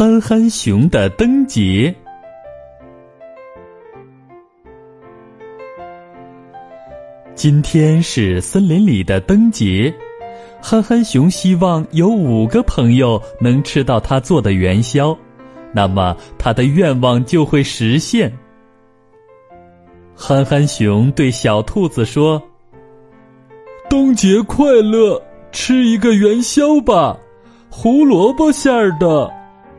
憨憨熊的灯节。今天是森林里的灯节，憨憨熊希望有五个朋友能吃到他做的元宵，那么他的愿望就会实现。憨憨熊对小兔子说：“灯节快乐，吃一个元宵吧，胡萝卜馅儿的。”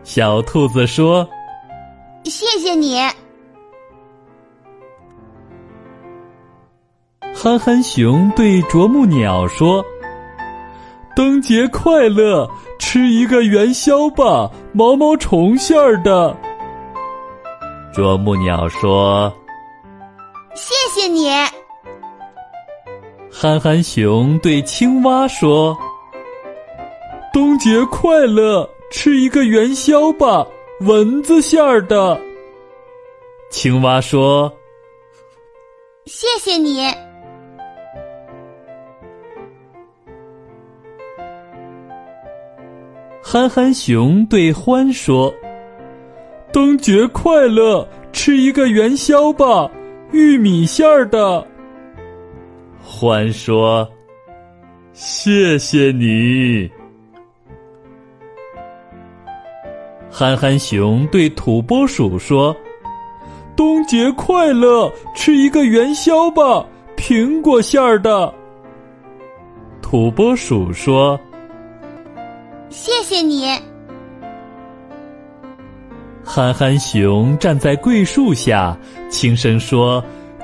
小兔子说：“谢谢你。”憨憨熊对啄木鸟说：“灯节快乐，吃一个元宵吧，毛毛虫馅儿的。”啄木鸟说：“谢谢你。”憨憨熊对青蛙说：“冬节快乐。”吃一个元宵吧，蚊子馅儿的。青蛙说：“谢谢你。”憨憨熊对獾说：“冬节快乐，吃一个元宵吧，玉米馅儿的。”獾说：“谢谢你。”憨憨熊对土拨鼠说：“冬节快乐，吃一个元宵吧，苹果馅儿的。”土拨鼠说：“谢谢你。”憨憨熊站在桂树下，轻声说：“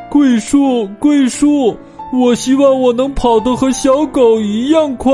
桂树，桂树，我希望我能跑得和小狗一样快。”